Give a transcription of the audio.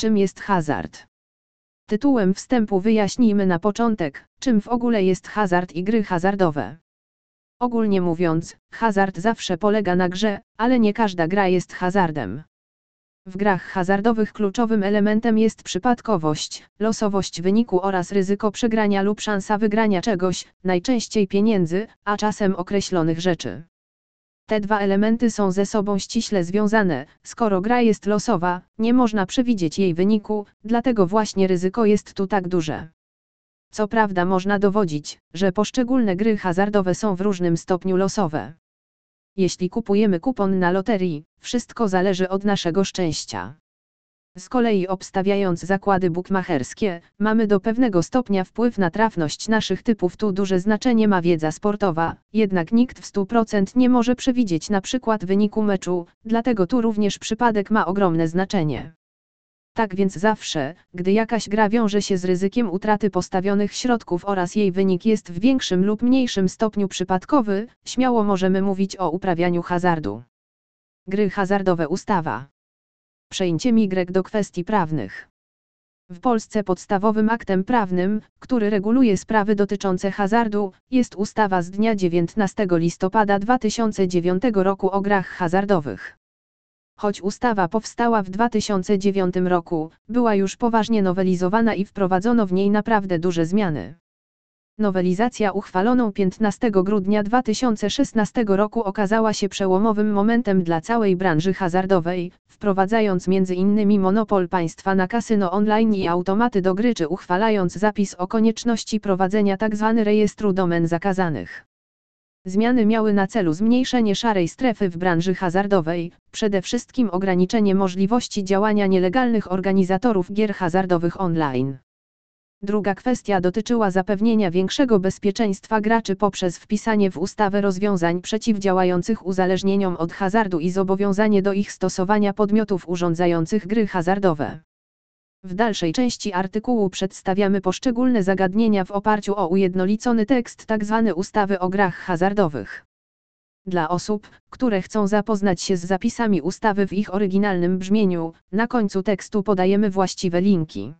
Czym jest hazard? Tytułem wstępu wyjaśnijmy na początek, czym w ogóle jest hazard i gry hazardowe. Ogólnie mówiąc, hazard zawsze polega na grze, ale nie każda gra jest hazardem. W grach hazardowych kluczowym elementem jest przypadkowość, losowość wyniku oraz ryzyko przegrania lub szansa wygrania czegoś, najczęściej pieniędzy, a czasem określonych rzeczy. Te dwa elementy są ze sobą ściśle związane, skoro gra jest losowa, nie można przewidzieć jej wyniku, dlatego właśnie ryzyko jest tu tak duże. Co prawda można dowodzić, że poszczególne gry hazardowe są w różnym stopniu losowe. Jeśli kupujemy kupon na loterii, wszystko zależy od naszego szczęścia. Z kolei obstawiając zakłady bukmacherskie, mamy do pewnego stopnia wpływ na trafność naszych typów. Tu duże znaczenie ma wiedza sportowa, jednak nikt w 100% nie może przewidzieć na przykład wyniku meczu, dlatego tu również przypadek ma ogromne znaczenie. Tak więc zawsze, gdy jakaś gra wiąże się z ryzykiem utraty postawionych środków oraz jej wynik jest w większym lub mniejszym stopniu przypadkowy, śmiało możemy mówić o uprawianiu hazardu. Gry hazardowe ustawa. Przejęcie migrek do kwestii prawnych. W Polsce podstawowym aktem prawnym, który reguluje sprawy dotyczące hazardu, jest ustawa z dnia 19 listopada 2009 roku o grach hazardowych. Choć ustawa powstała w 2009 roku, była już poważnie nowelizowana i wprowadzono w niej naprawdę duże zmiany. Nowelizacja uchwaloną 15 grudnia 2016 roku okazała się przełomowym momentem dla całej branży hazardowej, wprowadzając m.in. monopol państwa na kasyno online i automaty do gry czy uchwalając zapis o konieczności prowadzenia tzw. Tak rejestru domen zakazanych. Zmiany miały na celu zmniejszenie szarej strefy w branży hazardowej, przede wszystkim ograniczenie możliwości działania nielegalnych organizatorów gier hazardowych online. Druga kwestia dotyczyła zapewnienia większego bezpieczeństwa graczy poprzez wpisanie w ustawę rozwiązań przeciwdziałających uzależnieniom od hazardu i zobowiązanie do ich stosowania podmiotów urządzających gry hazardowe. W dalszej części artykułu przedstawiamy poszczególne zagadnienia w oparciu o ujednolicony tekst tzw. Tak ustawy o grach hazardowych. Dla osób, które chcą zapoznać się z zapisami ustawy w ich oryginalnym brzmieniu, na końcu tekstu podajemy właściwe linki.